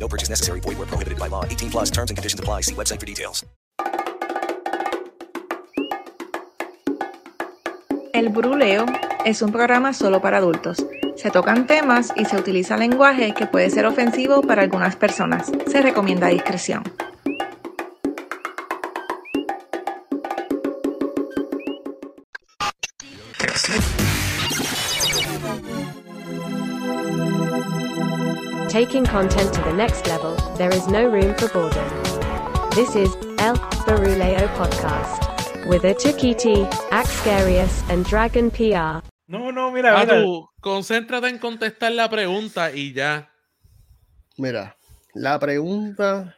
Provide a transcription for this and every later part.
No purchase necessary. Void where prohibited by law. 18 plus terms and conditions apply. See website for details. El Bruleo es un programa solo para adultos. Se tocan temas y se utiliza lenguaje que puede ser ofensivo para algunas personas. Se recomienda discreción. Taking content to the next level, there is no room for boredom. This is El Baruleo Podcast with a Chukiti, Axgarius, and Dragon PR. No, no, mira, mira. tú, concéntrate en contestar la pregunta y ya. Mira, la pregunta,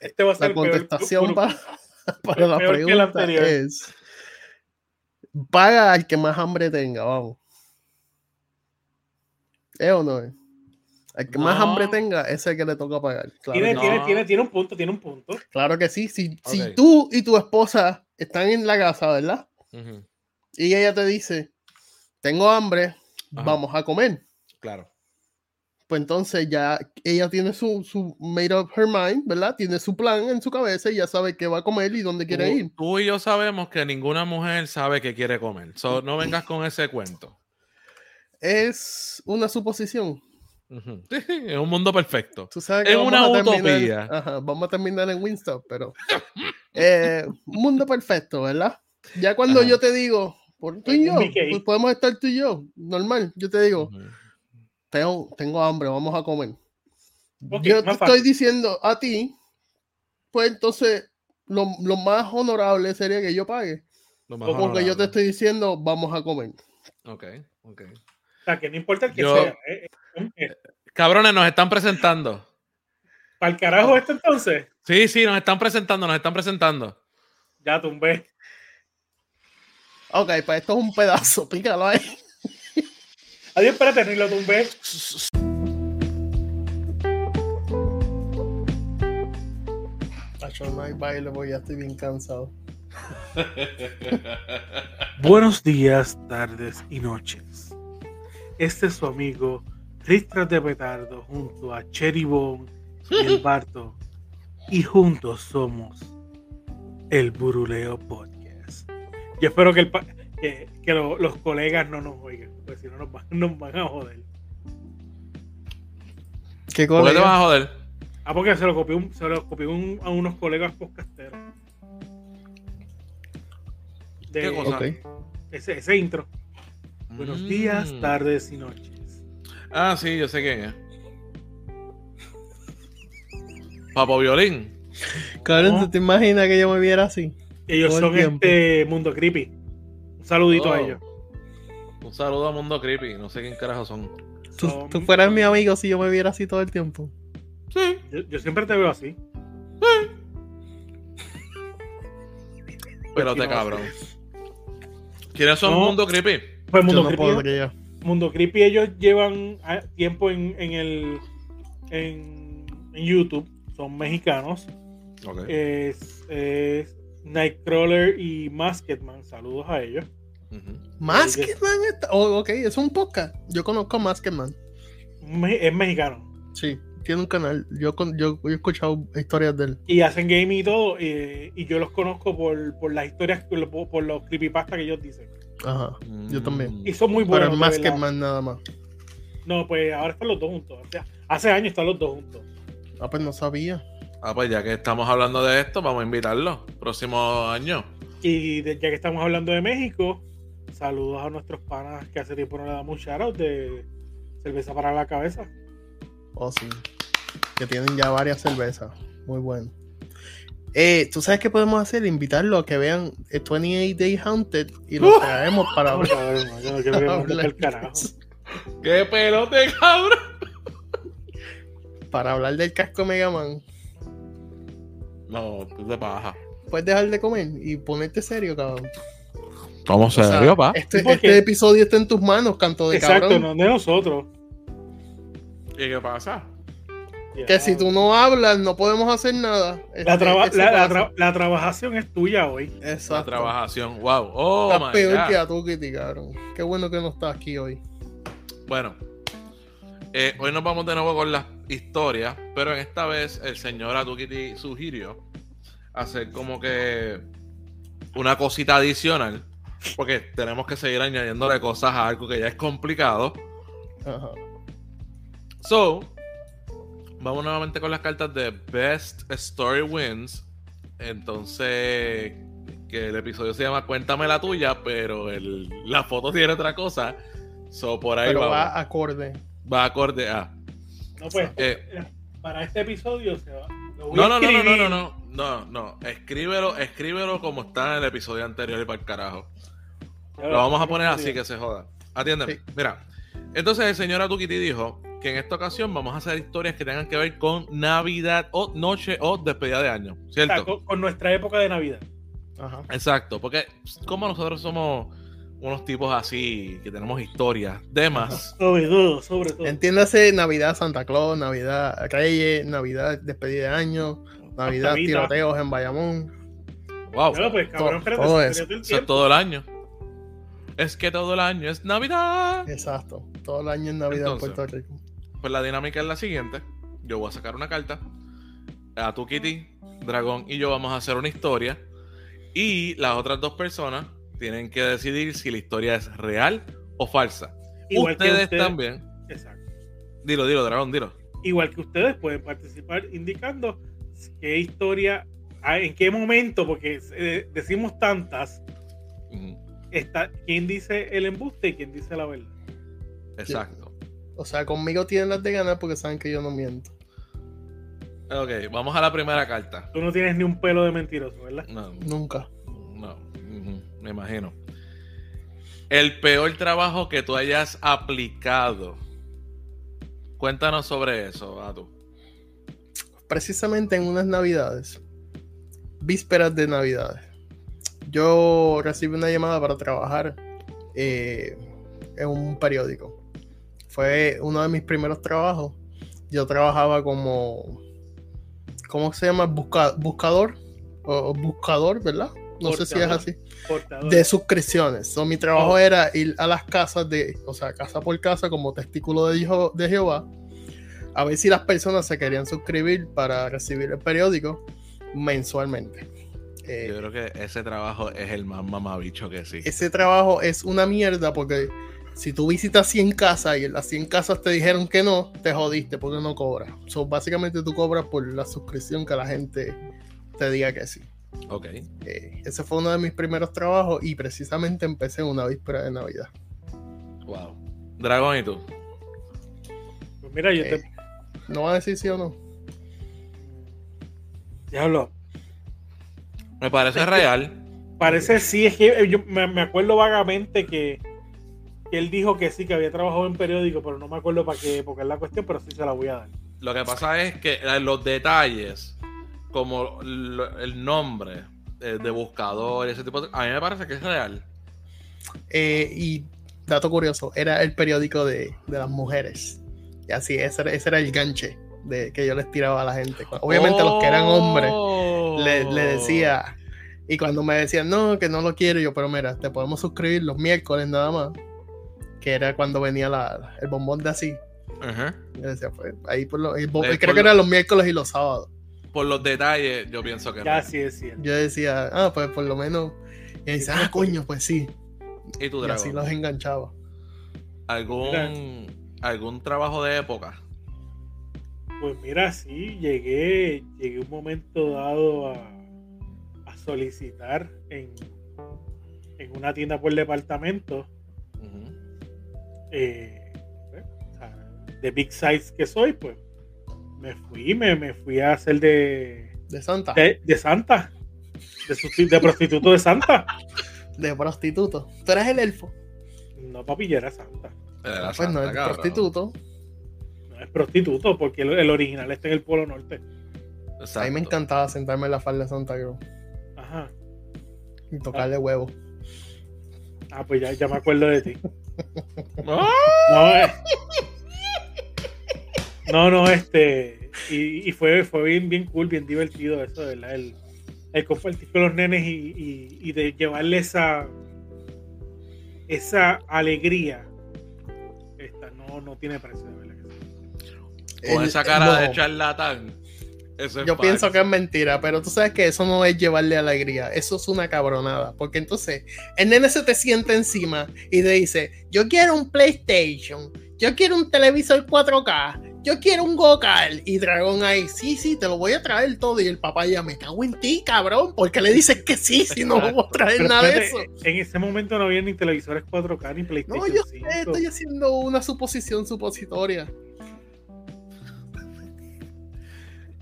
Este va a ser la peor contestación grupo. para, para la peor pregunta anterior. es paga al que más hambre tenga, vamos. ¿Es o no es? Al que más hambre tenga, ese es el que le toca pagar. Claro, Tiene, no. tiene, tiene, tiene un punto, tiene un punto. claro que sí. Si, si tú y tu esposa están en la casa, ¿verdad? Y ella te dice, tengo hambre, Ajá. vamos a comer. Claro. Pues entonces ya ella tiene su, su made up her mind, ¿verdad? Tiene su plan en su cabeza y ya sabe qué va a comer y dónde quiere Tú, ir. tú y yo sabemos que ninguna mujer sabe que quiere comer. So, no vengas con ese cuento. Es una suposición. Ujú. Es un mundo perfecto. Tú sabes que Es una a terminar- utopía. ajá, vamos a terminar en Winstop, pero eh, un mundo perfecto, ¿verdad? Ya cuando Ajá. yo te digo, por tú y yo, Un BK. pues podemos estar tú y yo, normal. Yo te digo, Ujú. tengo, tengo hambre, vamos a comer. Ok, yo te más estoy fácil. diciendo a ti, pues entonces lo, lo más honorable sería que yo pague. Lo más Porque yo te honorable. estoy diciendo, vamos a comer. Ok, ok. O sea, que no importa el que Yo- sea. eh, eh, eh, Cabrones, nos están presentando. Para el carajo esto entonces, Sí, sí, nos están presentando, nos están presentando. ya tumbé. Ok, pues esto es un pedazo, pícalo ahí. Adiós, espérate, ni lo tumbé. No hay baile porque ya estoy bien cansado. Buenos días, tardes y noches. Este es su amigo Ristras de Petardo junto a Cherry Bone y el Barto. Y juntos somos el Buruleo Podcast. Yo espero que, el pa- que, que lo- los colegas no nos oigan, porque si no nos van, nos van a joder. ¿Qué ¿Por qué te colega? vas a joder? Ah, porque se lo copió, un- se lo copió un- a unos colegas podcasteros. De- ¿Qué cosa? Ese intro. Buenos días, Mm. tardes y noches. Ah, sí, yo sé quién es. Papo Violín. Cabrón. ¿tú te imaginas que yo me viera así? Ellos Todo el son tiempo. este Mundo Creepy. Un saludito a Oh. ellos. Un saludo a Mundo Creepy. No sé quién carajo son. ¿Tú, Son- tú fueras mi amigo si yo me viera así todo el tiempo. Sí. Yo, yo siempre te veo así. Pero Aquí te cabrón. ¿Quiénes son No. Mundo Creepy? Pues Yo Mundo, no Creepy, podría. Mundo Creepy, ellos llevan ah, tiempo en, en el en, en YouTube. Son mexicanos. Ok. Es, es Nightcrawler y Masketman. Saludos a ellos. Ujú. Masketman está. Oh, ok, es un podcast. Yo conozco a Masketman. Me- es mexicano. Sí, tiene un canal. Yo, con, yo, yo he escuchado historias de él. Y hacen gaming y todo. eh, y yo los conozco por, por las historias, por, los- por los creepypasta que ellos dicen. Ajá, yo también. Y son muy Pero buenos. el de verdad. Masketman nada más. No, pues ahora están los dos juntos. O sea, hace años están los dos juntos. Ah, pues no sabía. Ah, pues ya que estamos hablando de esto, vamos a invitarlo. Próximo año. Y de- ya que estamos hablando de México, saludos a nuestros panas que hace tiempo no le damos un shoutout de cerveza para la cabeza. Oh, sí. Que tienen ya varias cervezas. Muy bueno. Eh, ¿Tú sabes qué podemos hacer? Invitarlo a que vean eh, 28 Day Haunted y lo traemos para hablar. no, yo no quiero que nos busque el carajo. ¡Qué pelote, cabrón! Para hablar del casco Mega Man. No, tú de paja. Puedes dejar de comer y ponerte serio, cabrón. ¿Cómo O sea, serio, pa? Este, este episodio está en tus manos, canto de Exacto, cabrón. no de nosotros. ¿Y qué pasa? Que si tú no hablas, no podemos hacer nada. La, Este, traba- la, la tra- la trabajación es tuya hoy. La Exacto. trabajación. Wow. Oh, Estás my peor God. que a cabrón. Qué bueno que no estás aquí hoy. Bueno, eh, hoy nos vamos de nuevo con las historias, pero en esta vez el señor Atukiti sugirió hacer como que una cosita adicional, porque tenemos que seguir añadiéndole cosas a algo que ya es complicado. Ajá. So, vamos nuevamente con las cartas de Best Story Wins. Entonces, que el episodio se llama Cuéntame la tuya, pero el- la foto tiene otra cosa. So, por ahí Pero vamos. va acorde. Va acorde a. No, pues, Eh, para este episodio se va. no, no, no, no, no, no, no, no, no. Escríbelo, escríbelo como está en el episodio anterior y para el carajo. Lo vamos a poner así que se joda. Atiéndeme. Sí. Mira. Entonces el señor Atukiti dijo que en esta ocasión vamos a hacer historias que tengan que ver con Navidad o noche o despedida de año. O sea, ¿Cierto? con, con nuestra época de Navidad. Ajá. Exacto. Porque como nosotros somos unos tipos así que tenemos historias de más. Sobre todo, sobre todo. Entiéndase Navidad Santa Claus, Navidad Reyes, Navidad despedida de año, Navidad tiroteos en Bayamón. Wow. Claro, pues, cabrón, todo- espérate, todo eso. todo el año. Es que todo el año es Navidad. Exacto. Todo el año en Navidad Entonces. en Puerto Rico. Pues la dinámica es la siguiente. Yo voy a sacar una carta. A tu Kitty, Dragón y yo vamos a hacer una historia. Y las otras dos personas tienen que decidir si la historia es real o falsa. Igual ustedes, ustedes- también. Exacto. Dilo, dilo, Dragón, dilo. Igual que ustedes pueden participar indicando qué historia, en qué momento, porque eh, decimos tantas, está quién dice el embuste y quién dice la verdad. Exacto. O sea, conmigo tienen las de ganar porque saben que yo no miento. Ok, vamos a la primera carta. Tú no tienes ni un pelo de mentiroso, ¿verdad? No, Nunca. no, me imagino. El peor trabajo que tú hayas aplicado. Cuéntanos sobre eso, Atu. Precisamente en unas navidades, vísperas de navidades, yo recibí una llamada para trabajar eh, en un periódico. Fue uno de mis primeros trabajos. Yo trabajaba como, ¿cómo se llama? Busca- buscador o buscador, ¿verdad? No sé si es así. Portador. de suscripciones. So, mi trabajo Oh. era ir a las casas de, o sea, casa por casa como testículo de, Jeho- de Jehová, a ver si las personas se querían suscribir para recibir el periódico mensualmente. Eh, Yo creo que ese trabajo es el más mamabicho que sí. ese trabajo es una mierda porque si tú visitas 100 casas y en las 100 casas te dijeron que no, te jodiste porque no cobras. So, básicamente tú cobras por la suscripción que la gente te diga que sí. Ok. Eh, ese fue uno de mis primeros trabajos y precisamente empecé en una víspera de Navidad. Wow. Dragón y tú. Pues mira, yo Eh, te. ¿No va a decir sí o no? Diablo. Me parece real. Parece sí, es que yo me, me acuerdo vagamente que, que él dijo que sí, que había trabajado en periódico, pero no me acuerdo para qué época es la cuestión, pero sí se la voy a dar. Lo que pasa es que eh, los detalles, como lo- el nombre eh, de buscador y ese tipo de... A mí me parece que es real. Eh, y dato curioso, era el periódico de, de las mujeres. Y así, ese era, ese era el ganche de, que yo les tiraba a la gente. Obviamente los que eran hombres Oh. Le, le decía, y cuando me decían, no, que no lo quiero, yo, pero mira, te podemos suscribir los miércoles nada más. Que era cuando venía la, el bombón de así. Ajá. Yo decía, pues ahí por lo, el bo- Eh, creo por que lo- eran los miércoles y los sábados. Por los detalles, yo pienso que Ya no. sí es cierto. Yo decía, ah, pues por lo menos. Y decía, ah, coño, pues sí. ¿Y tu Y así los enganchaba. ¿Algún, ¿Algún trabajo de época? Pues mira, sí, llegué, llegué un momento dado a, a solicitar en, en una tienda por departamento. Eh, pues, o sea, de big size que soy, pues me fui, me, me fui a hacer de, De Santa. de, de Santa, de, prostituto de Santa. De prostituto. Tú eras el elfo. No papi, ya era Santa. De la pues no, Santa, el cabrón. prostituto. No es prostituto, porque el, el original está en el Polo Norte. A mí me Exacto. encantaba sentarme en la falda de Santa Cruz Ajá. y tocarle huevo. Ah, pues ya, ya me acuerdo de ti. ¡Ah! No, eh. no, no, este. Y, y fue, fue bien, bien cool, bien divertido eso, ¿verdad? El, el compartir con los nenes y, y- y de llevarle esa esa alegría. Esta no, no tiene precio, de verdad. que sí. Con El- esa cara no, de charlatán. Eso es Yo pienso que es mentira, pero tú sabes que eso no es llevarle alegría, eso es una cabronada, porque entonces el nene se te sienta encima y te dice, yo quiero un PlayStation, yo quiero un televisor 4K, yo quiero un Go-Kart, y Dragón ahí, sí, sí, te lo voy a traer todo, y el papá ya me cago en ti, cabrón, porque le dices que sí, si no voy a traer Pero nada de eso. en ese momento no había ni televisores 4K ni PlayStation No, yo 5. sé, estoy haciendo una suposición supositoria.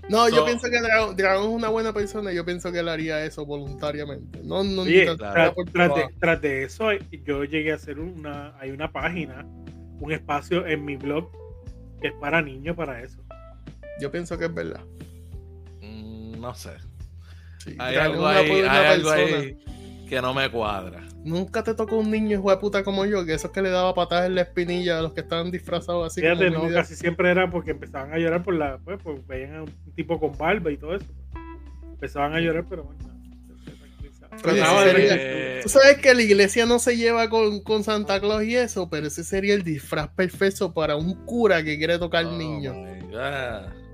No, yo So- pienso que Dragón, Dragón es una buena persona y yo pienso que él haría eso voluntariamente. No, no Oye, claro. tras, de, tras de eso, yo llegué a hacer una, hay una página, un espacio en mi blog que es para niños para eso. Yo pienso que es verdad. Mm, No sé. Sí, Hay algo ahí, hay algo persona. ahí que no me cuadra. Nunca te tocó un niño hijo de puta como yo, que esos que le daba patadas en la espinilla a los que estaban disfrazados así Fíjate, no, casi siempre era porque empezaban a llorar por la, pues, pues veían a un tipo con barba y todo eso. Empezaban a llorar, pero bueno. Trataba de- Tú sabes que la iglesia no se lleva con, con Santa Claus y eso, pero ese sería el disfraz perfecto para un cura que quiere tocar oh niños. Hacer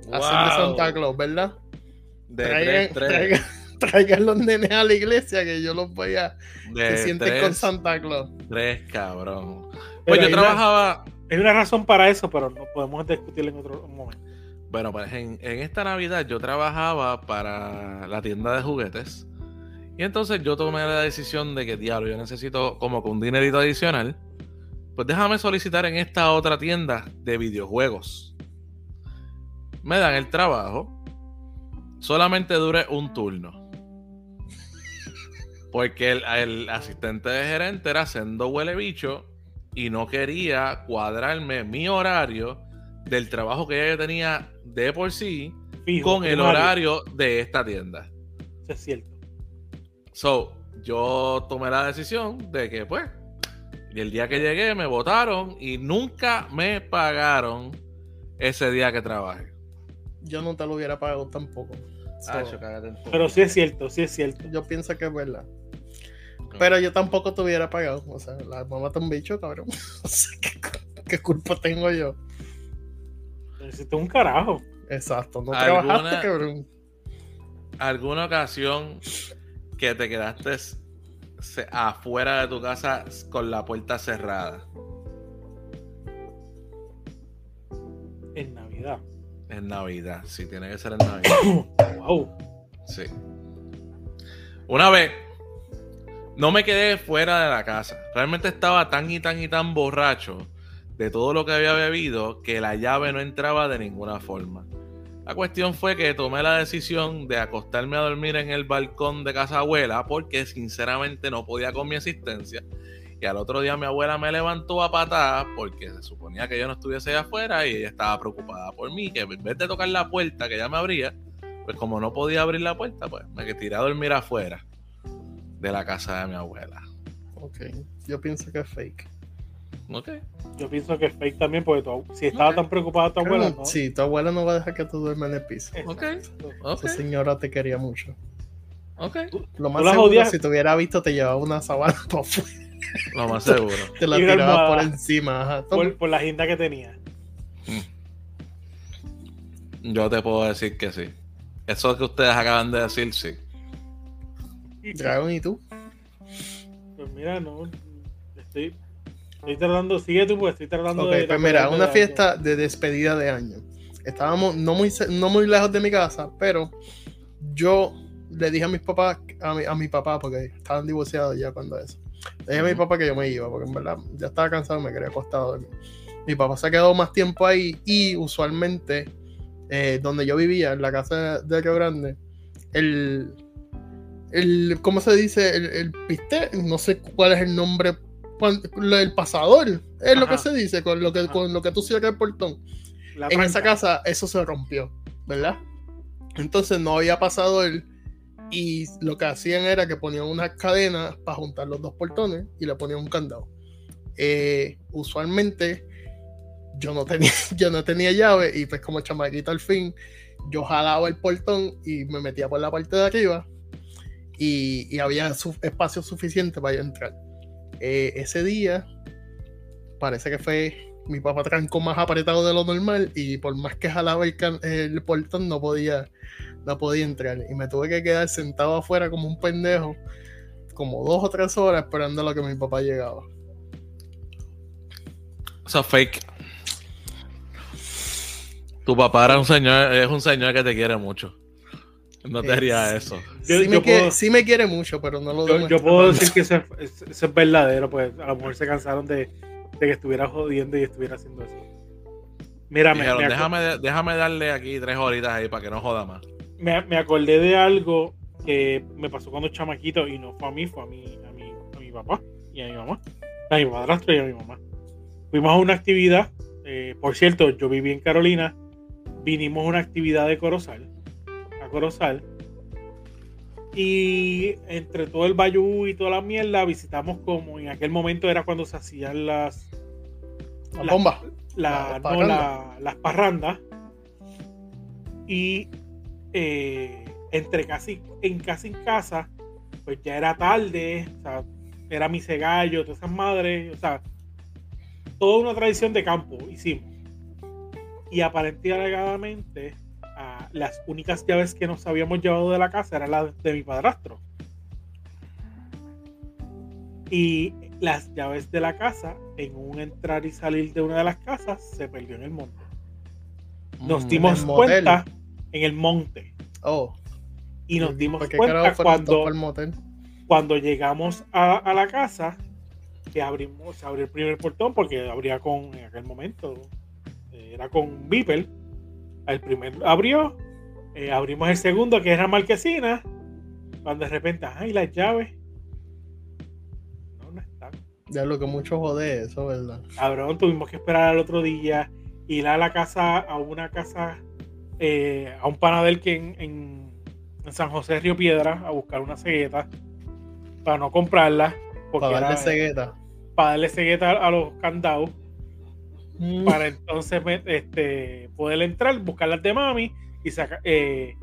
de Wow. Santa Claus, ¿verdad? De Traigan, 3, 3. traigan- traigan los nenes a la iglesia que yo los voy a De se sienten tres, con Santa Claus. tres, cabrón. Pero Pues yo una- trabajaba. Hay una razón para eso, pero no podemos discutirlo en otro momento. Bueno, pues en, en esta Navidad yo trabajaba para la tienda de juguetes. Y entonces yo tomé la decisión de que, diablo, yo necesito como que un dinerito adicional. Pues déjame solicitar en esta otra tienda de videojuegos. Me dan el trabajo. Solamente dure un turno. Porque el, el asistente de gerente era sendo huele bicho y no quería cuadrarme mi horario del trabajo que yo tenía de por sí Fijo, con el horario de esta tienda. Eso es cierto. So, yo tomé la decisión de que, pues, y el día que llegué me votaron y nunca me pagaron ese día que trabajé. Yo no te lo hubiera pagado tampoco. So, Ah, yo Pero sí es cierto, sí es cierto. yo pienso que es verdad. Pero yo tampoco te hubiera pagado. O sea, la mamá te un bicho, cabrón. O sea, ¿qué, qué culpa tengo yo? Necesito un carajo. Exacto, no ¿Alguna- trabajaste, cabrón. ¿Alguna ocasión que te quedaste se- afuera de tu casa con la puerta cerrada? En Navidad. En Navidad, sí, tiene que ser en Navidad. Wow. Sí. Una vez no me quedé fuera de la casa. Realmente estaba tan y tan y tan borracho de todo lo que había bebido que la llave no entraba de ninguna forma. La cuestión fue que tomé la decisión de acostarme a dormir en el balcón de casa abuela porque sinceramente no podía con mi asistencia. Y al otro día mi abuela me levantó a patadas porque se suponía que yo no estuviese allá afuera y ella estaba preocupada por mí, que en vez de tocar la puerta que ella me abría, pues como no podía abrir la puerta, pues me tiré a dormir afuera de la casa de mi abuela. Ok, yo pienso que es fake. ¿Ok? Yo pienso que es fake también, porque tu- si estaba tan preocupada tu abuela, ¿no? Sí, tu abuela no va a dejar que tú duermas en el piso. Ok. Exacto. Ok. Esa señora te quería mucho. Ok. Lo más ¿Tú las seguro, odias? si te hubiera visto, te llevaba una sabana para afuera. Lo más seguro. Te la tiraba por encima. Ajá. Por, por la agenda que tenía. Yo te puedo decir que sí. Eso que ustedes acaban de decir, sí. Dragon, ¿y tú? Pues mira, no. Estoy, estoy tratando, sigue tú, pues estoy tratando Ok, de. pues mira, una de- fiesta de despedida de año. Estábamos no muy, no muy lejos de mi casa, pero yo le dije a mis papás, a mi, a mi papá, porque estaban divorciados ya cuando eso. Le dije a mi papá que yo me iba, porque en verdad ya estaba cansado y me quería acostado. Mi papá se quedó más tiempo ahí y usualmente eh, donde yo vivía, en la casa de Río Grande, el, el ¿cómo se dice? El, el piste, no sé cuál es el nombre, el pasador, es lo que Ajá. se dice, con lo que, Ajá. con lo que tú cierras el portón. la En esa casa eso se rompió, ¿verdad? Entonces no había pasado él. Y lo que hacían era que ponían unas cadenas para juntar los dos portones y le ponían un candado. Eh, usualmente yo no tenía, yo no tenía llave y pues como chamaquito al fin, yo jalaba el portón y me metía por la parte de arriba y, había su, espacio suficiente para entrar. Eh, ese día parece que fue mi papá trancó más apretado de lo normal y por más que jalaba el, el portón no podía, no podía entrar y me tuve que quedar sentado afuera como un pendejo como dos o tres horas esperando a lo que mi papá llegaba. Eso es fake. Tu papá era un señor, es un señor que te quiere mucho. No te Eh, haría eso. Yo- sí, yo me quiere, puedo- sí me quiere mucho, pero no lo Yo, yo puedo decir que eso es, eso es verdadero, pues a lo mejor se cansaron de, de que estuviera jodiendo y estuviera haciendo eso. Mira, me, Dijeron, me, aco- déjame, déjame darle aquí tres horitas ahí para que no joda más. me- me acordé de algo que me pasó cuando chamaquito y no fue a mí, fue a mi, a mi, a mi papá y a mi mamá. A mi padrastro y a mi mamá. Fuimos a una actividad, eh, por cierto, yo viví en Carolina, vinimos a una actividad de Corozal, Corozal, y entre todo el bayú y toda la mierda visitamos como en aquel momento era cuando se hacían las La la- bomba. la- La no, parranda. la- las parrandas y eh, entre casi en casi en casa pues ya era tarde o sea era mi gallo todas esas madres o sea toda una tradición de campo hicimos y aparentemente las únicas llaves que nos habíamos llevado de la casa eran las de mi padrastro y las llaves de la casa, en un entrar y salir de una de las casas, se perdió en el monte. Nos Mm. dimos motel. cuenta en el monte. Oh. Y nos dimos ¿Por qué cuenta cuando, cuando llegamos a, a la casa, que abrimos, se abrió el primer portón, porque abría con, en aquel momento, eh, era con Beeper. El primer abrió, eh, abrimos el segundo, que era marquesina, cuando de repente, ay, las llaves. No, no están. Ya lo que mucho jode eso, ¿verdad? Cabrón, tuvimos que esperar al otro día, ir a la casa, a una casa, eh, a un panadel que en, en- en San José Río Piedra, a buscar una cegueta, para no comprarla, porque Para darle era- cegueta. para darle cegueta a los candados, Mm. para entonces este, poder entrar, buscar las de mami y sacar eh,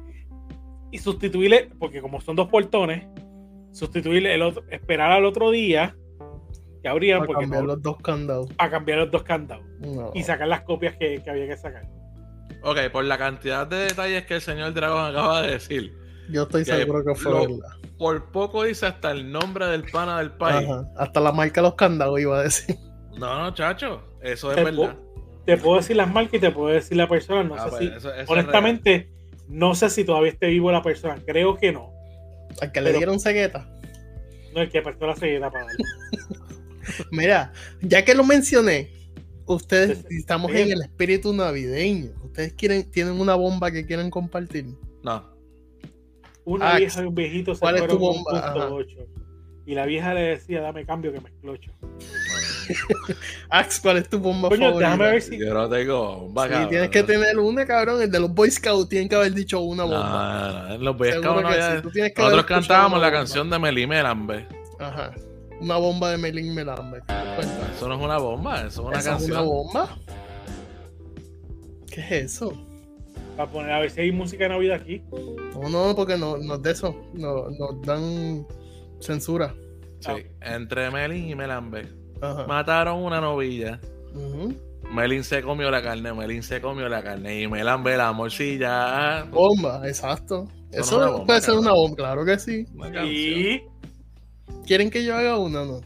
y sustituirle, porque como son dos portones, sustituirle el otro, esperar al otro día que abrían Para porque cambiar no- los dos candados. a cambiar los dos candados No. y sacar las copias que, que había que sacar. Ok, por la cantidad de detalles que el señor Dragón acaba de decir. Yo estoy que seguro que fue lo- verdad. Por poco dice hasta el nombre del pana del país. Ajá. Hasta la marca de los candados iba a decir. No, no, chacho. Eso es verdad. Te puedo decir las marcas y te puedo decir la persona. No Ah, sé pues, si, eso- eso es honestamente, no sé si todavía esté vivo la persona. Creo que no. Al que le Pero- dieron cegueta. No el que prestó la cegueta para darle. Mira, ya que lo mencioné, ustedes estamos en el espíritu navideño. Ustedes quieren, tienen una bomba que quieren compartir. No. Una Ax, vieja y un viejito se ¿cuál es fueron tu bomba? punto Ajá. ocho. Y la vieja le decía, dame cambio que me explocho. Ax, ¿cuál es tu bomba Coño, favorita? déjame ver si. Yo no tengo bomba, Sí, cabrón. tienes que tener una, cabrón. El de los Boy Scouts tienen que haber dicho una bomba. no, en los Boy Scouts no había- sí, Nosotros cantábamos la canción de Melí Melambe. Ajá. Una bomba de Melin Melambe. Eso no es una bomba, eso es una ¿Esa es canción. una bomba? ¿Qué es eso? Para poner a ver si hay música de Navidad aquí. No, no, porque no, no es de eso. No, nos dan censura. Sí, entre Melín y Melambe. Ajá. Mataron una novilla. Ujú. Melín se comió la carne, Melín se comió la carne y Melambe la morcilla. Bomba, exacto. Eso Eso no es una bomba, puede ser una bomba, claro que sí. Y ¿Quieren que yo haga una o no?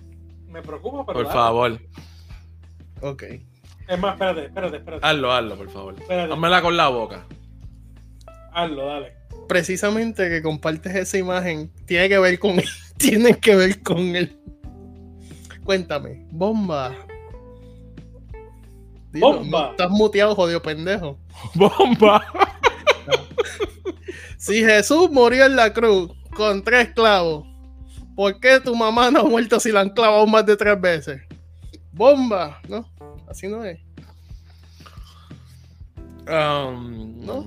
me preocupa, pero. Por dale. favor, Ok. Es más, espérate, espérate, espérate. hazlo, hazlo, por favor. Espérate. Házmela con la boca. Hazlo, dale. Precisamente que compartes esa imagen tiene que ver con tiene que ver con él. Cuéntame, bomba. Dilo, Bomba. no, estás muteado, jodido pendejo. ¡Bomba! Si Jesús murió en la cruz con tres clavos, ¿por qué tu mamá no ha muerto si la han clavado más de tres veces? Bomba, ¿no? Así no es. Um, ¿No?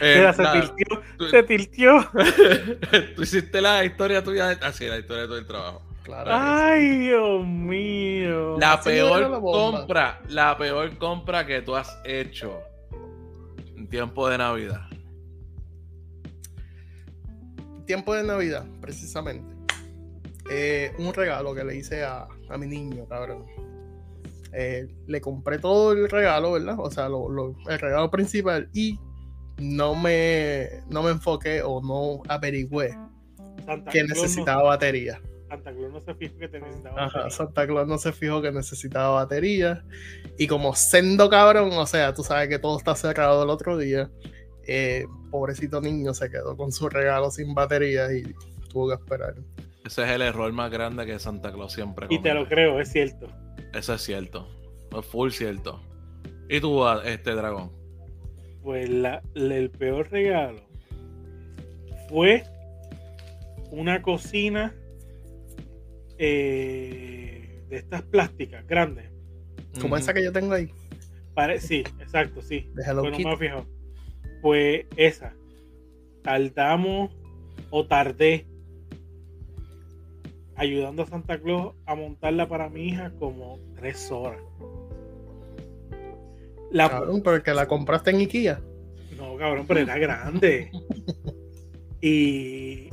Eh, Mira, se tiltió, tú- se tiltió. Tú hiciste la historia tuya. de- Ah, sí, la historia de todo el trabajo. Claro. Ay, Dios mío. La peor la compra, la peor compra que tú has hecho en tiempo de Navidad. tiempo de Navidad, precisamente. Eh, un regalo que le hice a, a mi niño, cabrón. Eh, le compré todo el regalo, ¿verdad? O sea, lo- lo- el regalo principal y no me, no me enfoqué o no averigüé Santa que necesitaba batería. Santa Claus no se fijó que te necesitaba. Ajá, batería. Santa Claus no se fijó que necesitaba batería. Y como sendo cabrón, o sea, tú sabes que todo está cerrado el otro día. eh, pobrecito niño se quedó con su regalo sin batería y tuvo que esperar. Ese es el error más grande que Santa Claus siempre Y te lo comete. creo, es cierto. Eso es cierto. Es full cierto. ¿Y tú, ah, este dragón? Pues la- la- el peor regalo fue una cocina eh, de estas plásticas grandes. Como esa que yo tengo ahí, Pare- sí, exacto, sí. de Hello Pues no Kitty. me fijado. Pues esa. Tardamos o tardé ayudando a Santa Claus a montarla para mi hija como tres horas. La, Cabrón, porque la compraste en Ikea. No, cabrón, pero era grande. Y,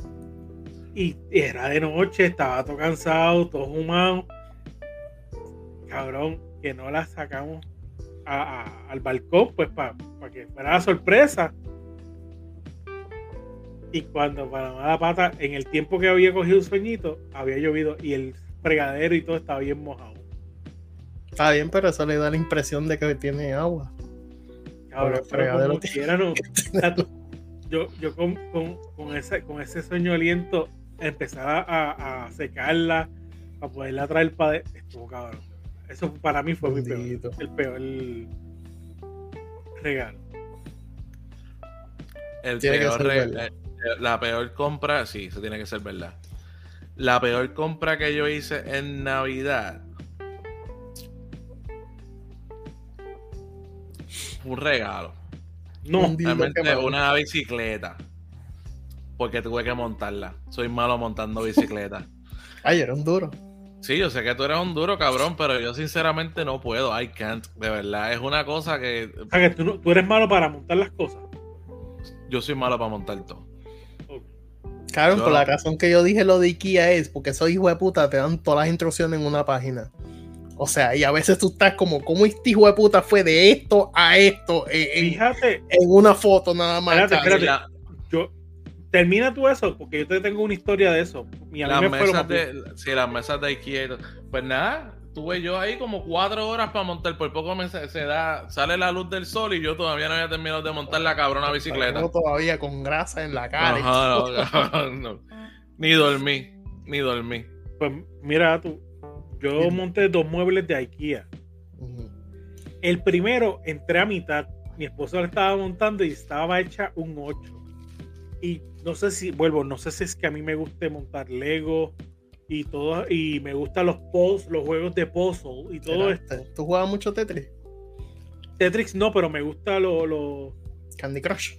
y era de noche, estaba todo cansado, todo humado. Cabrón, que no la sacamos a- a- al balcón, pues para que fuera la sorpresa. Y cuando para la pata, en el tiempo que había cogido un sueñito, había llovido y el fregadero y todo estaba bien mojado. Está bien, pero eso le da la impresión de que tiene agua. Cabrón, el fregadero como tiene- quiera, no. Yo yo con, con- con ese, con ese sueño aliento empezar a, a- a secarla para poderla traer para estuvo cabrón. Eso para mí fue mi peor, el peor regalo. El Tiene que peor ser re- verdad. eh, eh, la peor compra, sí, eso tiene que ser verdad. La peor compra que yo hice en Navidad. Un regalo. No, Realmente una bicicleta. Porque tuve que montarla. Soy malo montando bicicleta. Ay, era un duro. Sí, yo sé que tú eres un duro cabrón, pero yo sinceramente no puedo. I can't. De verdad, es una cosa que o sea que tú, no- tú eres malo para montar las cosas. yo soy malo para montar todo. Cabrón, Yo por la razón que yo dije lo de Ikea es porque esos hijos de puta te dan todas las instrucciones en una página. O sea, y a veces tú estás como, ¿cómo este hijo de puta fue de esto a esto en, Fíjate, en una foto nada más? Espérate, espérate. Termina tú eso porque yo te tengo una historia de eso. Y a mí las me fue lo mesas de sí, las mesas de todo. pues nada tuve yo ahí como cuatro horas para montar por poco me se, se da sale la luz del sol y yo todavía no había terminado de montar la cabrona bicicleta Yo todavía con grasa en la cara. y Ajá, no, no. ni dormí ni dormí Pues mira tú, yo monté dos muebles de IKEA. El primero entré a mitad. Mi esposo lo estaba montando y estaba hecha un 8. Y no sé si, vuelvo, no sé si es que a mí me guste montar Lego y todo, y me gustan los puzzles, los juegos de puzzle y todo esto. ¿Tú jugabas mucho Tetris? Tetris no, pero me gusta los lo, Candy Crush.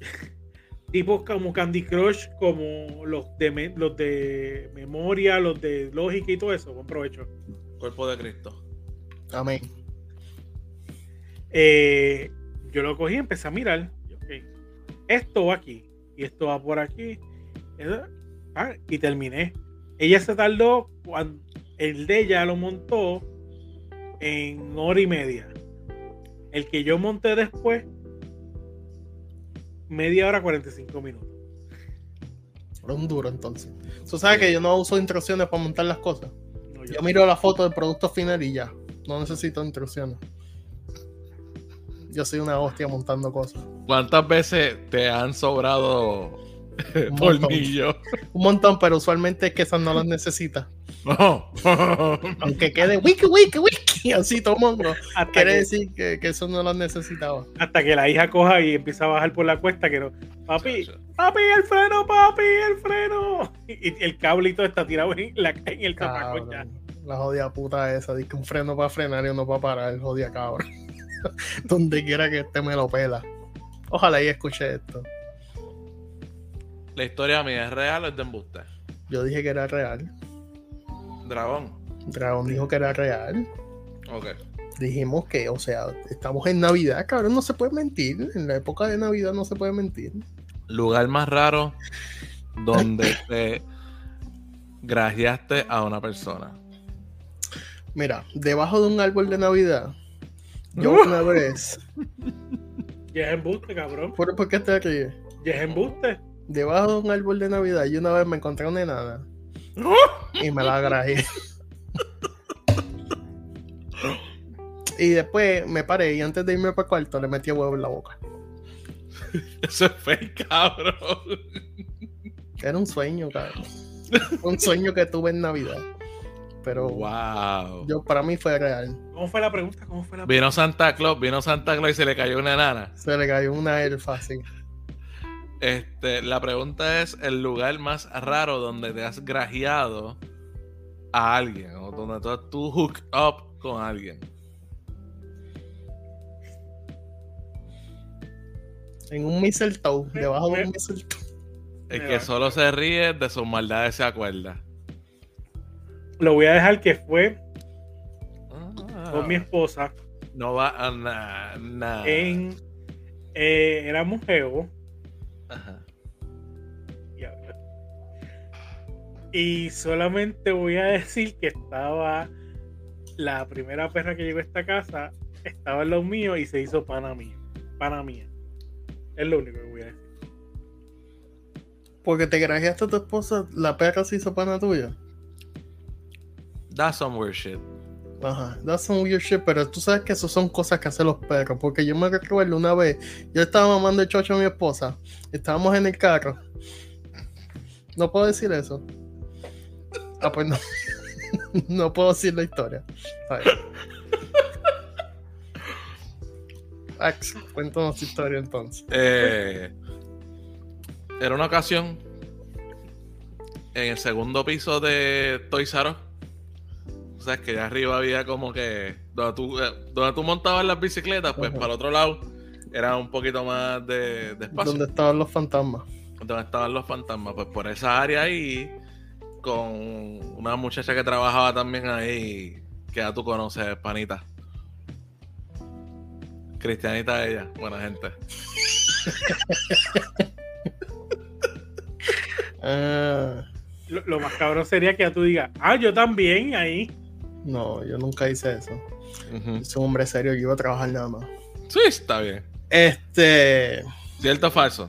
tipos como Candy Crush, como los de, me- los de memoria, los de lógica y todo eso. Buen provecho. cuerpo de Cristo Amén. Eh, yo lo cogí y empecé a mirar. Esto va aquí y esto va por aquí. Ah, y terminé. Ella se tardó, cuando el de ella lo montó en hora y media. El que yo monté después, media hora 45 minutos. Era un duro entonces. Tú sabes que yo no uso instrucciones para montar las cosas. No, yo- Yo miro la foto del producto final y ya. No necesito instrucciones. Yo soy una hostia montando cosas. ¿cuántas veces te han sobrado Un tornillos? Un montón, pero usualmente es que esas no las necesitas. No. Aunque quede wiki, wiki, wiki, así todo mundo. hasta, Quiere que, decir que, que eso no las necesitaba. hasta que la hija coja y empieza a bajar por la cuesta. Que no, papi, papi, el freno, papi, el freno. Y, y el cablito está tirado en, la, en el zapacón ya. Cabrón. La jodida puta esa. Dice que un freno para frenar y uno para parar. Jodida cabrón. Donde quiera que esté me lo pela. Ojalá y escuche esto. La historia mía es real o es de embuste. Yo dije que era real. Dragón. Dragón dijo que era real. Ok. Dijimos que, o sea, estamos en Navidad, cabrón, no se puede mentir. En la época de Navidad no se puede mentir. Lugar más raro donde te grajeaste a una persona. Mira, debajo de un árbol de Navidad, yo Uh. una vez. Ya es embuste, cabrón. ¿Por, por qué te ríes? Ya es embuste. Debajo de un árbol de Navidad, yo una vez me encontré una enana y me la agraje. y después me paré y antes de irme para el cuarto le metí huevo en la boca. Eso es fake, cabrón. Era un sueño, cabrón. un sueño que tuve en Navidad. Pero Wow. yo para mí fue real. ¿Cómo fue la pregunta? ¿Cómo fue la pregunta? Vino Santa Claus, vino Santa Claus y se le cayó una enana. Se le cayó una elfa así. Este, la pregunta es el lugar más raro donde te has grajeado a alguien o donde tú, tú hook up con alguien. En un mistletoe, debajo de un mistletoe. El que solo se ríe de sus maldades se acuerda. Lo voy a dejar que fue Ah, con mi esposa no va a nada. nada. en. eh, éramos geos. Ajá. Y solamente voy a decir que estaba la primera perra que llegó a esta casa, estaba en los míos y se hizo pana mía. Pana mía. Es lo único que voy a decir. Porque te grajeaste a tu esposa, la perra se hizo pana tuya. That's some weird shit. Ajá, that's some weird shit, pero tú sabes que eso son cosas que hacen los perros. Porque yo me recuerdo una vez, yo estaba mamando el chocho a mi esposa, estábamos en el carro. No puedo decir eso. Ah, pues no. no puedo decir la historia. Está bien. Ax, cuéntanos tu historia entonces. Eh, era una ocasión en el segundo piso de Toys R Us. O sea, que allá arriba había como que donde tú, eh, donde tú montabas las bicicletas, pues Ajá. para el otro lado era un poquito más de, de espacio. ¿Dónde estaban los fantasmas? donde estaban los fantasmas, pues por esa área ahí, con una muchacha que trabajaba también ahí, que ya tú conoces, panita. Cristianita ella, buena gente. Ah, Lo, lo más cabrón sería que ya tú digas, ah, yo también ahí. No, yo nunca hice eso. Ujú. Soy un hombre serio, yo iba a trabajar nada más. Sí, está bien. Este. ¿Cierto o falso?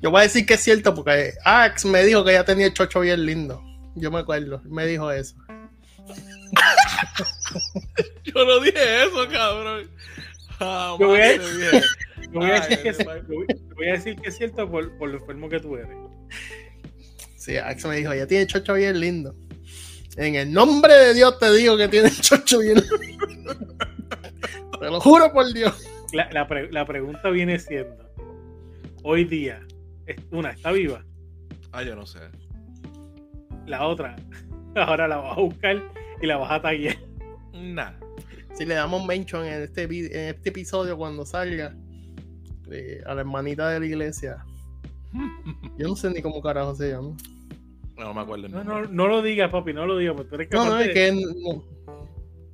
Yo voy a decir que es cierto porque Ax me dijo que ya tenía el chocho bien lindo. Yo me acuerdo, me dijo eso. Yo no dije eso, cabrón. Jamás Yo voy a- te dije. Lo voy a decir, Ay, que, es- mal- lo voy- lo voy a decir que es cierto por, por lo enfermo que tú eres. Sí, Ax me dijo, ya tiene el chocho bien lindo. En el nombre de Dios te digo que tiene el chocho bien. Te lo juro por Dios. La, la pre- la pregunta viene siendo, hoy día, es- una, ¿está viva? Ah, yo no sé. La otra, ahora la vas a buscar y la vas a taguear. Nah. Si le damos mention en este, en este episodio cuando salga eh, a la hermanita de la iglesia. Yo no sé ni cómo carajo se llama. No me acuerdo el No, no, no lo digas, papi, no lo digas, porque tú eres No, no, es que no.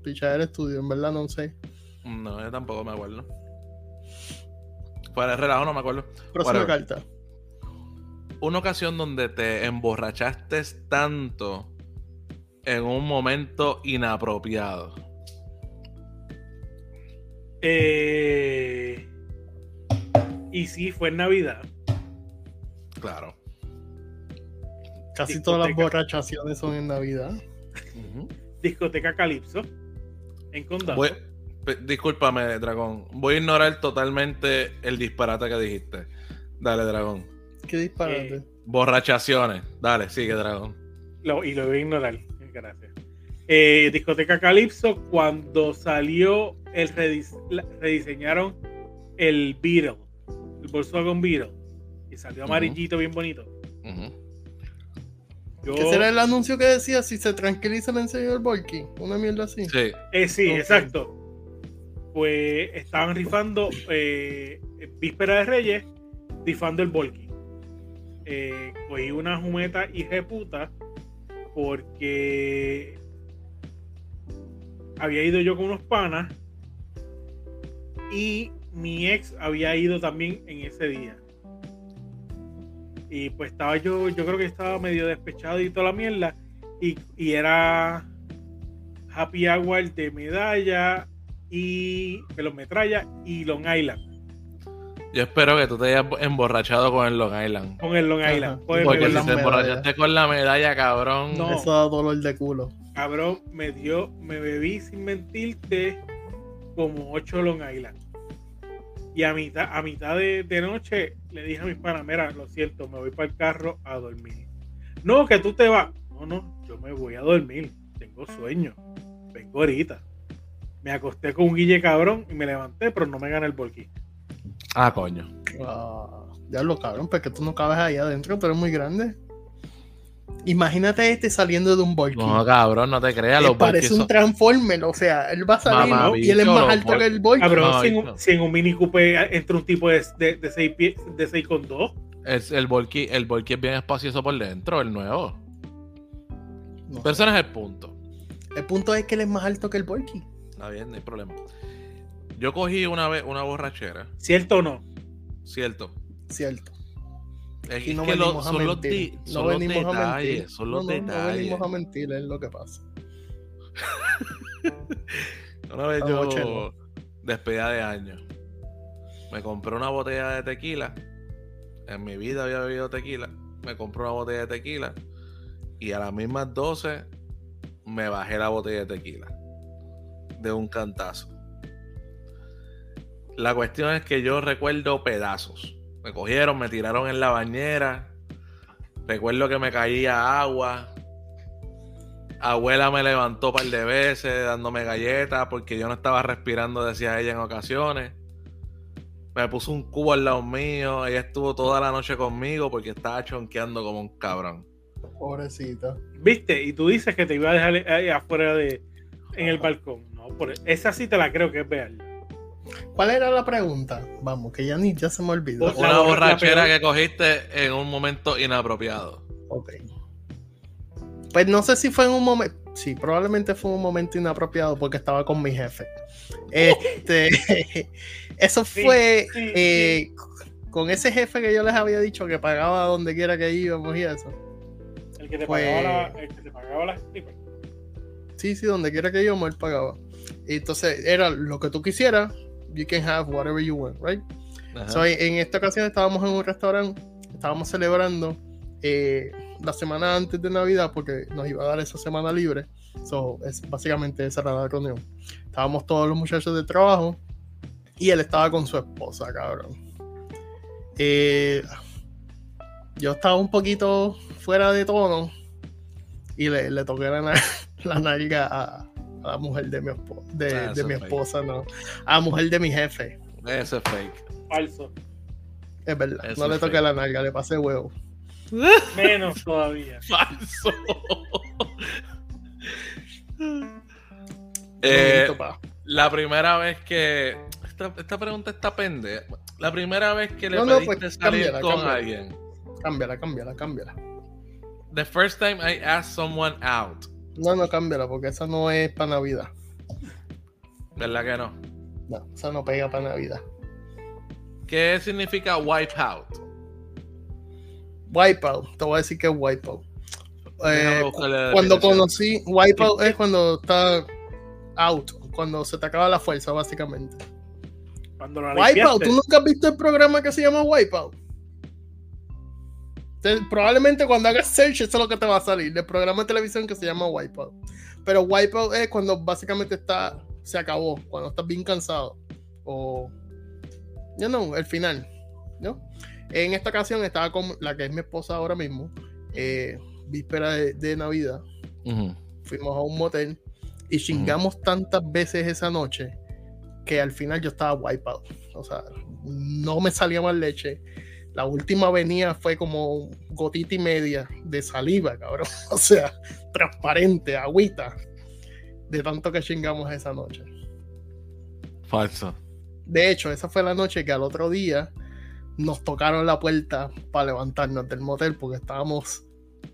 Pichar el estudio, en verdad no sé. No, yo tampoco me acuerdo. Fuera de relajo, no me acuerdo. Próxima Whatever. carta. Una ocasión donde te emborrachaste tanto en un momento inapropiado. Eh, y sí, fue en Navidad. Claro. Casi Discoteca. todas las borrachaciones son en Navidad. Discoteca Calipso. En Condado. Voy- discúlpame, Dragón. Voy a ignorar totalmente el disparate que dijiste. Dale, Dragón. Qué disparate. Eh, Borrachaciones. Dale, sigue, Dragón. Lo- y lo voy a ignorar. Gracias. Eh, Discoteca Calypso, cuando salió el rediseñaron el Beetle, el Volkswagen Beetle, y salió amarillito, bien bonito. Ujú. Yo, ¿Qué será el anuncio que decía si se tranquiliza le enseño el Volky? Una mierda así. Sí. eh, sí, exacto. Pues estaban rifando eh, eh, víspera de Reyes, difando el Volky. Eh, cogí una jumeta y puta porque había ido yo con unos panas y mi ex había ido también en ese día. Y pues estaba yo, yo creo que estaba medio despechado y toda la mierda. Y, y era Happy Hour de medalla y metralla y Long Island. Yo espero que tú te hayas emborrachado con el Long Island. Con el Long Island. Porque si te emborrachaste con la medalla, cabrón. No. Eso da dolor de culo. Cabrón, me dio, me bebí sin mentirte como 8 Long Island. Y a mitad, a mitad de, noche le dije a mis panas, mira, lo siento, me voy para el carro a dormir. No, que tú te vas. No, no, yo me voy a dormir. Tengo sueño. Vengo ahorita. Me acosté con un guille cabrón y me levanté, pero no me gané el bolquín. Ah, coño. Ah, ya lo cabrón, porque tú no cabes ahí adentro, pero es muy grande. Imagínate este saliendo de un Volky. No, cabrón, no te creas. Los parece un Transformer, o sea, él va a salir y él es más alto que el Volky. Cabrón, si, en un Mini Coupe entra un tipo de, de, de 6 de 6 con 2. Es, el, Volky, el Volky es bien espacioso por dentro, el nuevo. Pero ese no es el punto. El punto es que él es más alto que el Volky. Está bien, no hay problema. Yo cogí una vez una borrachera. ¿Cierto o no? Cierto. Cierto. Es que son los, son los detalles. Son los detalles. No venimos a mentir, es lo que pasa. una vez yo, despedida de año, me compré una botella de tequila. En mi vida había bebido tequila. Me compré una botella de tequila. Y a las mismas 12 me bajé la botella de tequila. De un cantazo. La cuestión es que yo recuerdo pedazos. Me cogieron, me tiraron en la bañera. Recuerdo que me caía agua. Abuela me levantó un par de veces dándome galletas porque yo no estaba respirando, decía ella en ocasiones. Me puso un cubo al lado mío. Ella estuvo toda la noche conmigo porque estaba chonqueando como un cabrón. Pobrecita. ¿Viste? Y tú dices que te iba a dejar ahí afuera de en el balcón. No, por esa sí te la creo que es real. ¿Cuál era la pregunta? Vamos, que ya ni ya se me olvidó. Una borrachera que cogiste en un momento inapropiado. Ok. Pues no sé si fue en un momento. Sí, probablemente fue un momento inapropiado porque estaba con mi jefe. Este. eso fue eh, con ese jefe que yo les había dicho que pagaba donde quiera que íbamos y eso. El que te pagaba la. El que te pagaba la Sí, sí, donde quiera que íbamos, él pagaba. Y entonces era lo que tú quisieras, you can have whatever you want, right? So, en esta ocasión estábamos en un restaurante, estábamos celebrando eh, la semana antes de Navidad porque nos iba a dar esa semana libre. So, es básicamente esa era la reunión. Estábamos todos los muchachos de trabajo y él estaba con su esposa, cabrón. Eh, yo estaba un poquito fuera de tono y le, le toqué la, la nalga a, a la mujer de mi, de, ah, de mi esposa, no. A la mujer de mi jefe. Eso es fake. Falso. Es verdad. no le toqué la nalga, le pasé huevo. Menos todavía. Falso. eh, la primera vez que. Esta, esta, pregunta está pende. La primera vez que le no, pediste no, pues, salir cámbiala, con cámbiala. alguien. Cámbiala, cámbiala, cámbiala. The first time I asked someone out. No, no, cámbiala, porque esa no es para Navidad. ¿Verdad que no? No, esa no pega para Navidad. ¿Qué significa wipeout? Wipeout, te voy a decir que es wipeout. Eh, cuando conocí, wipeout es cuando está out, cuando se te acaba la fuerza, básicamente. Cuando wipeout, ¿tú nunca has visto el programa que se llama Wipeout? Probablemente cuando hagas search, eso es lo que te va a salir. El programa de televisión que se llama Wipeout. Pero Wipeout es cuando básicamente está, se acabó, cuando estás bien cansado. O, ya no, el final. ¿no? En esta ocasión estaba con la que es mi esposa ahora mismo, eh, víspera de, Navidad. Fuimos a un motel y chingamos tantas veces esa noche que al final yo estaba wipeout. O sea, no me salía más leche la última venía fue como gotita y media de saliva, cabrón. O sea, transparente, agüita. De tanto que chingamos esa noche. Falso. De hecho, esa fue la noche que al otro día nos tocaron la puerta para levantarnos del motel porque estábamos,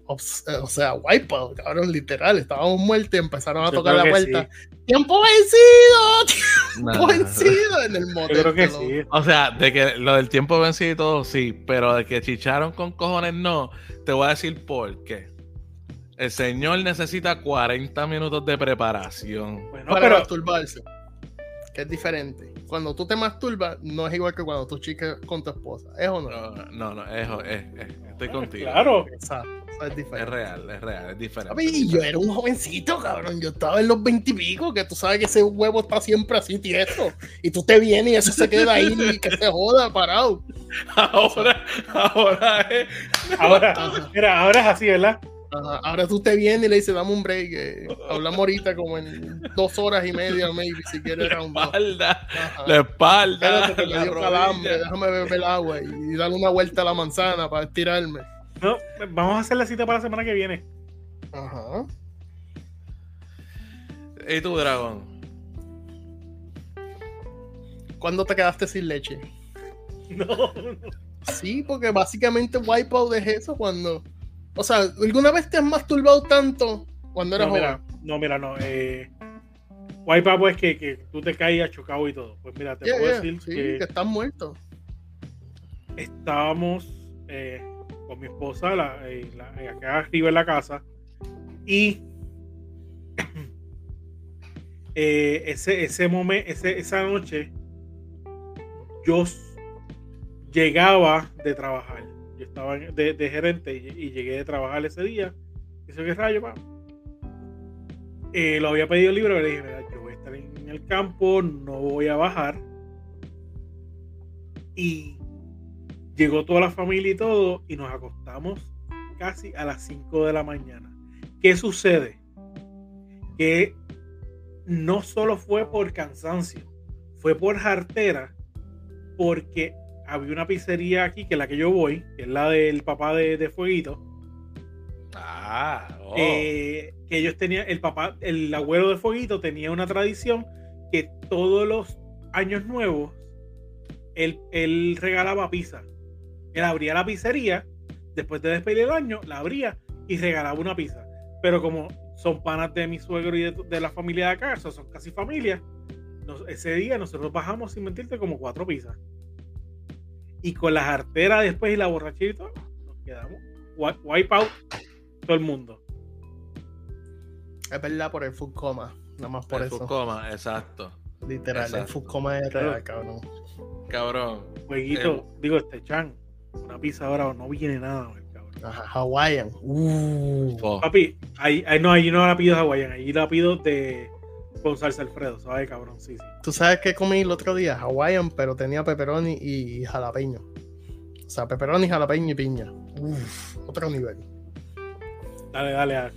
o sea, wipeout, cabrón, literal, estábamos muertos y empezaron a Yo tocar la puerta. sí. ¡Tiempo vencido! ¡Tiempo Nah. vencido! En el Yo motel. creo que sí. O sea, de que lo del tiempo vencido y todo, sí, pero de que chicharon con cojones, no. Te voy a decir por qué. El señor necesita 40 minutos de preparación. Bueno, para pero masturbarse. Que es diferente. Cuando tú te masturbas, no es igual que cuando tú chicas con tu esposa. ¿Es o no? No, no, es, es- estoy contigo. claro. Exacto. Es real, es real, es diferente. Papi, yo era un jovencito, cabrón. Yo estaba en los veintipico, que tú sabes que ese huevo está siempre así tieso. Y tú te vienes y eso se queda ahí y que se joda parado. Ahora, ahora es. Ahora, mira, ahora es así, ¿verdad? Ajá, Ahora tú te vienes y le dices, dame un break. eh, hablamos ahorita como en dos horas y media, maybe, si quieres La espalda, la espalda. Espérate que me la dio rodilla. calambre, déjame beber el agua y, y darle una vuelta a la manzana para estirarme. No, vamos a hacer la cita para la semana que viene. Ajá. ¿Y tú, Dragón? ¿Cuándo te quedaste sin leche? No, no. Sí, porque básicamente Wipeout es eso cuando. O sea, ¿alguna vez te has masturbado tanto cuando eras No, mira, joven? no, mira, no. Eh, Wipeout pues que, que tú te caías chocado y todo. Pues mira, te Yeah, puedo yeah, decir sí, que, que estás muerto. estábamos eh, con mi esposa la, eh, la- eh, acá arriba en la casa y eh, ese, ese momento, ese, esa noche yo llegaba de trabajar. Yo estaba de, gerente y, y llegué de trabajar ese día. Eso qué rayo, pa? Lo había pedido libre, pero dije, "Mira, yo voy a estar en el campo, no voy a bajar. Y llegó toda la familia y todo, y nos acostamos casi a las 5 de la mañana. ¿Qué sucede? Que no solo fue por cansancio, fue por jartera, porque había una pizzería aquí, que es la que yo voy, que es la del papá de, de Fueguito, Ah, oh. eh, que ellos tenían, el papá, el abuelo de Fueguito tenía una tradición que todos los años nuevos él, él regalaba pizza. Él abría la pizzería, después de despedir el año, la abría y regalaba una pizza. Pero como son panas de mi suegro y de, de la familia de acá, o sea, son casi familia, nos- ese día nosotros bajamos, sin mentirte, como cuatro pizzas. Y con la jartera después y la borrachera y todo, nos quedamos wi- wipe out todo el mundo. Es verdad por el food coma. Nada más por El eso. Fukoma, exacto. Literal, el Exacto. food coma es real, cabrón. Cabrón. Jueguito, digo, este Chan, una pizza ahora no viene nada, güey, cabrón. Ajá, Hawaiian. Uh. Oh, Papi, ahí, ahí no, ahí no la pido hawaiana, ahí la pido de con salsa Alfredo, ¿sabes, cabrón? Sí, sí. ¿Tú sabes qué comí el otro día? Hawaiian, pero tenía pepperoni y jalapeño. O sea, pepperoni, jalapeño y piña. Uf, otro nivel. Dale, dale, Alex.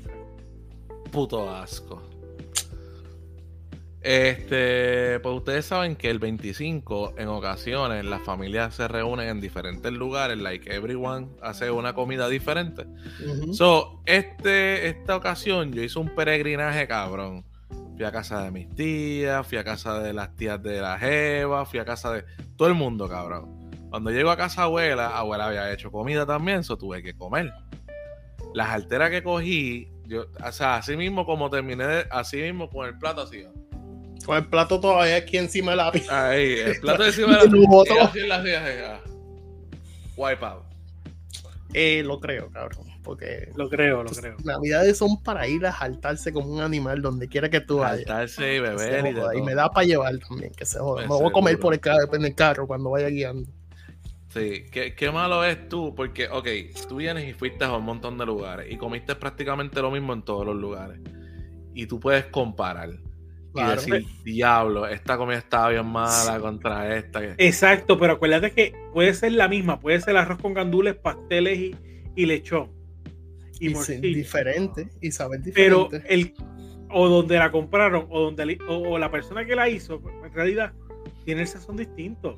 puto asco. Este, pues ustedes saben que el 25 en ocasiones las familias se reúnen en diferentes lugares, like everyone hace una comida diferente. So, este, esta ocasión yo hice un peregrinaje cabrón. Fui a casa de mis tías, fui a casa de las tías de la Jeva, fui a casa de todo el mundo, cabrón. Cuando llego a casa abuela, abuela había hecho comida también, so tuve que comer. Las alteras que cogí, yo, o sea, así mismo como terminé, de- así mismo con el plato así. Con el plato todavía aquí encima de la pizza. Ahí, el plato encima de la ah. Wipe out. Eh, lo creo, cabrón. Porque Lo creo, lo pues, creo. Navidades son para ir a saltarse como un animal donde quiera que tú vayas. Saltarse y beber y joda, me da para llevar también, que se joda. Pues Me voy a comer por el carro, en el carro cuando vaya guiando. Sí, ¿Qué, qué malo es tú, porque, ok, tú vienes y fuiste a un montón de lugares y comiste prácticamente lo mismo en todos los lugares. Y tú puedes comparar Claro. y decir, diablo, esta comida estaba bien mala contra esta. que-". Exacto, pero acuérdate que puede ser la misma, puede ser arroz con gandules, pasteles y, y lechón. Y, Y, diferente, y saber Pero diferente. el o donde la compraron o donde o, o la persona que la hizo, en realidad tiene el sazón distinto.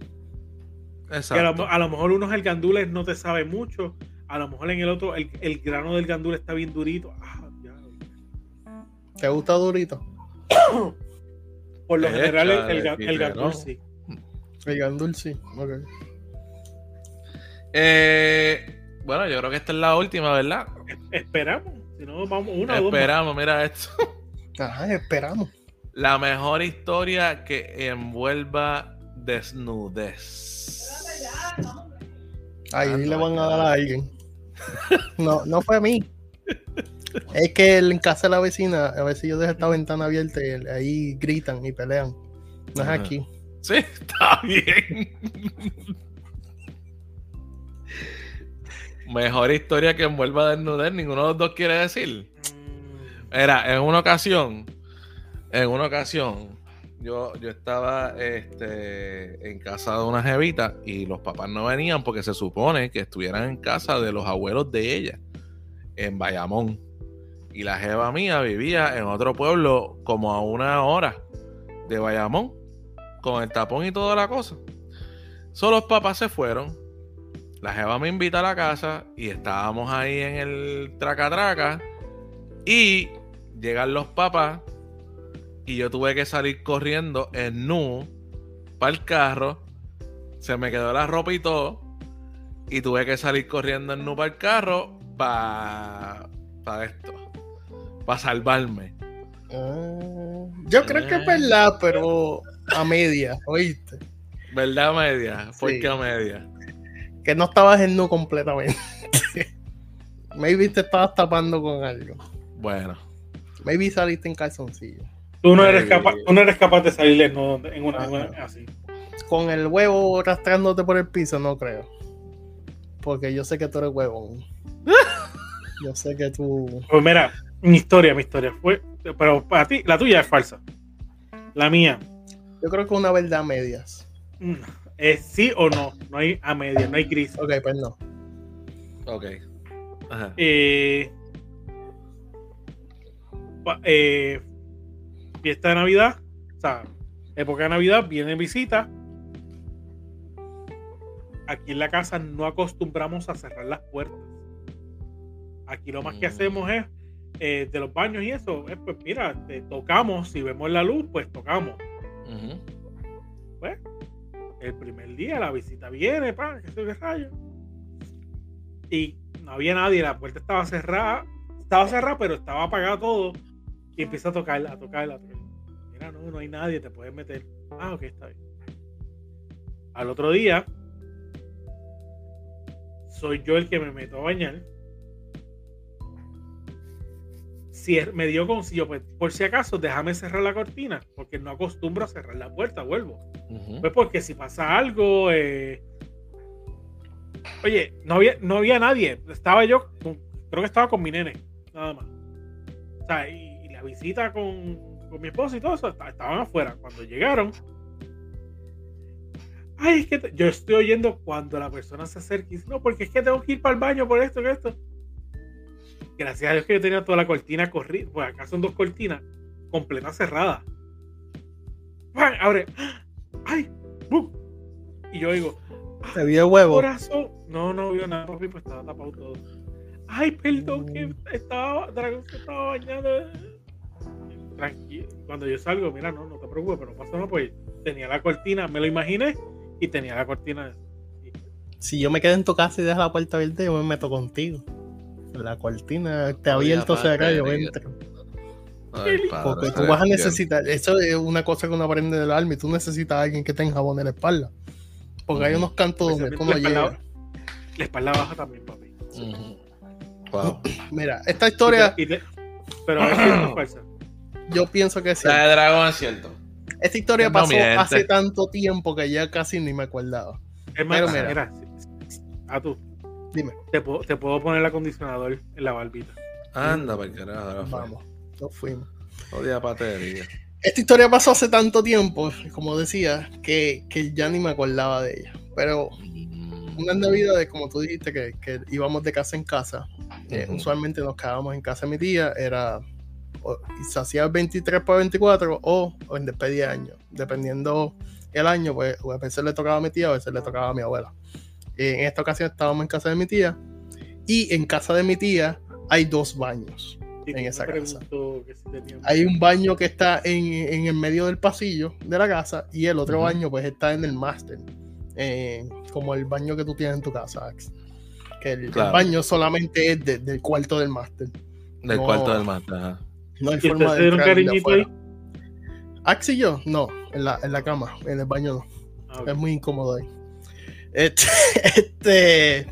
A, lo, a lo mejor unos el gandules no te sabe mucho, a lo mejor en el otro el, el grano del gandule está bien durito. Ah, ya. ¿Te gusta durito? Por lo Echa general el, el, el pique, gandul ¿no? sí. El Gandul, sí. Ok. Eh, bueno, yo creo que esta es la última, ¿verdad? Esperamos. Si no, vamos una o dos. más. Esperamos, mira esto. Ajá, esperamos. La mejor historia que envuelva desnudez. Ahí Ah, le van a dar a alguien. No, no fue a mí. Es que en casa de la vecina, a veces yo dejo esta ventana abierta y ahí gritan y pelean. No es aquí. Sí, está bien. Mejor historia que envuelva desnudez, ninguno de los dos quiere decir. Era, en una ocasión, en una ocasión, yo, yo estaba este, en casa de una jevita y los papás no venían porque se supone que estuvieran en casa de los abuelos de ella, en Bayamón. Y la jeva mía vivía en otro pueblo como a una hora de Bayamón, con el tapón y toda la cosa. Solo los papás se fueron. La jeva me invita a la casa y estábamos ahí en el traca-traca. Y llegan los papás y yo tuve que salir corriendo en nu para el carro. Se me quedó la ropa y todo. Y tuve que salir corriendo en nu para el carro para esto. Para salvarme. Ah, yo creo que es verdad, pero a media, ¿oíste? ¿Verdad, media? ¿Por Sí. qué a media? Que no estabas en nu completamente. Maybe te estabas tapando con algo. Bueno. Maybe saliste en calzoncillo. Tú no eres Eh, capaz, tú no eres capaz de salir en una, en una- así. Con el huevo arrastrándote por el piso, no creo. Porque yo sé que tú eres huevón. Yo sé que tú. Pues mira, mi historia, mi historia fue, pero para ti, la tuya es falsa. La mía, Yo creo que una verdad a medias. mm, es sí o no. No hay a media, no hay gris. Ok, pues no. Ok. Ajá. Eh, pa- eh, fiesta de Navidad, o sea, época de Navidad, viene visita. Aquí en la casa no acostumbramos a cerrar las puertas. Aquí lo más que Mm. hacemos es eh, de los baños y eso, es pues mira, te tocamos, si vemos la luz, pues tocamos. Pues, el primer día la visita viene, pa, que se qué rayo. Y no había nadie, la puerta estaba cerrada, estaba cerrada, pero estaba apagado todo. Y empieza a tocarla, a tocarla, a tocarla. Mira, no, no hay nadie, te puedes meter. Ah, ok, está bien. Al otro día, soy yo el que me meto a bañar. Si es- me dio con si yo, pues, por si acaso, déjame cerrar la cortina, porque no acostumbro a cerrar la puerta, vuelvo. Pues porque si pasa algo, eh, oye, no había, no había nadie. Estaba yo, con- creo que estaba con mi nene, nada más. O sea, y, y la visita con, con mi esposa y todo eso, est- estaban afuera. Cuando llegaron, ay, es que te- yo estoy oyendo cuando la persona se acerca y dice, no, porque es que tengo que ir para el baño por esto, que esto. Gracias a Dios que yo tenía toda la cortina corrida, pues acá son dos cortinas completas cerradas. ¡Pam! Abre, ¡ay! ¡bum! Y yo digo, Te vi el huevo. corazón. No, no vio nada, papi, pues estaba tapado todo. Ay, perdón, que Mm. estaba, Dragón se estaba bañando. Tranquilo. Cuando yo salgo, mira, no, no te preocupes, pero no pasa nada, pues tenía la cortina, me lo imaginé, y tenía la cortina. Si yo me quedo en tu casa y dejas la puerta abierta, yo me meto contigo. La cortina te Oye, abierto aparte, cerrada, yo entro. Ay, padre Porque tú vas a necesitar, eso es una cosa que uno aprende del alma y tú necesitas a alguien que tenga jabón en la espalda. Porque hay unos cantos donde tú no la, espalda, llegas. la espalda baja también, papi. Wow. Mira, esta historia Y te- y te- pero es cierto o falsa. yo pienso que sí. La de dragón es cierto. Esta historia No pasó miente. hace tanto tiempo que ya casi ni me acordaba. Es más, Pero mira, mira. a tú, Dime, te puedo, te puedo poner el acondicionador en la barbita. Anda, para carajo. ahora fue. vamos, nos fuimos. Odia patería. Esta historia pasó hace tanto tiempo, como decía, que, que ya ni me acordaba de ella. Pero unas navidades, como tú dijiste, que, que íbamos de casa en casa. eh, usualmente nos quedábamos en casa de mi tía, era o- se hacía el 23 por 24 o, o en despedida de año. Dependiendo el año, pues a veces le tocaba a mi tía, a veces le tocaba a mi abuela. En esta ocasión estábamos en casa de mi tía y en casa de mi tía hay dos baños. Sí, en esa casa. si Hay un baño que está en, en el medio del pasillo de la casa y el otro baño pues está en el máster. eh, como el baño que tú tienes en tu casa, Ax. Que el, baño solamente es de- del cuarto del máster. Del No. cuarto del mate. ajá. No hay ¿Y forma ustedes de de cariñito afuera. Ax y yo, no, en la, en la cama, en el baño no. Ah. Es muy incómodo ahí. Este, este,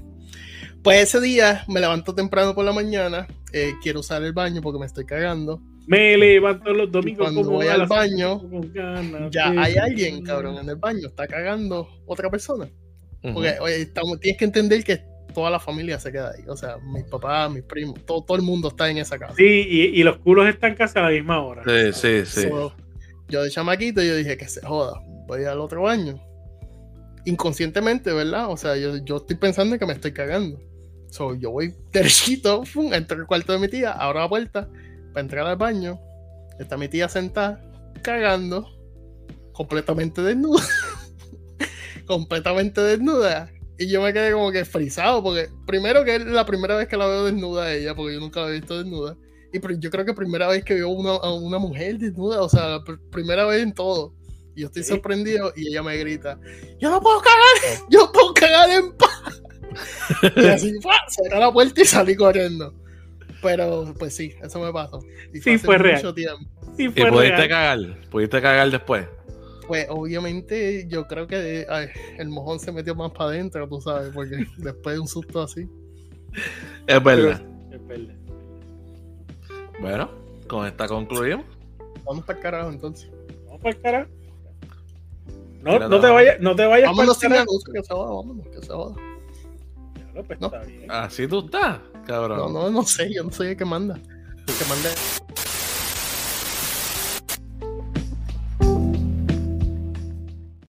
pues ese día me levanto temprano por la mañana. eh, quiero usar el baño porque me estoy cagando. Me levanto los domingos cuando como voy al baño, ganas Ya hay alguien, cabrón, en el baño. Está cagando otra persona. Porque oye, estamos- tienes que entender que toda la familia se queda ahí. O sea, mis papás, mis primos, todo, todo el mundo está en esa casa. Sí, y, y los culos están casi a la misma hora. Sí, sí, sí. So, yo de chamaquito, yo dije que se joda, voy al otro baño. Inconscientemente, ¿verdad? O sea, yo, yo estoy pensando que me estoy cagando. So, yo voy derechito, pum, entro al cuarto de mi tía, abro la puerta para entrar al baño. Está mi tía sentada, cagando, completamente desnuda. completamente desnuda. Y yo me quedé como que frisado, porque primero que es la primera vez que la veo desnuda a ella, porque yo nunca la he visto desnuda. Y yo creo que primera vez que veo una, a una mujer desnuda, o sea, la pr- primera vez en todo. Y yo estoy Sí. sorprendido y ella me grita, yo no puedo cagar, yo no puedo cagar en paz. y así, cerré la puerta y salí corriendo. Pero, pues sí, eso me pasó. Y Sí, fue real. mucho tiempo. Sí, ¿Y fue pudiste real. cagar? ¿Pudiste cagar después? Pues obviamente yo creo que ay, el mojón se metió más para adentro, tú sabes, porque después de un susto así. Es verdad. Es verdad. Bueno, con esta concluimos. Vamos para el carajo entonces. Vamos para el carajo. No, no no. te vayas, no te vayas Vámonos sin carajo. anuncio, que se joda, vámonos, que se joda. Claro, pues, No. está bien. Así tú estás, cabrón. No, no, no sé, yo no soy el que manda. El que manda.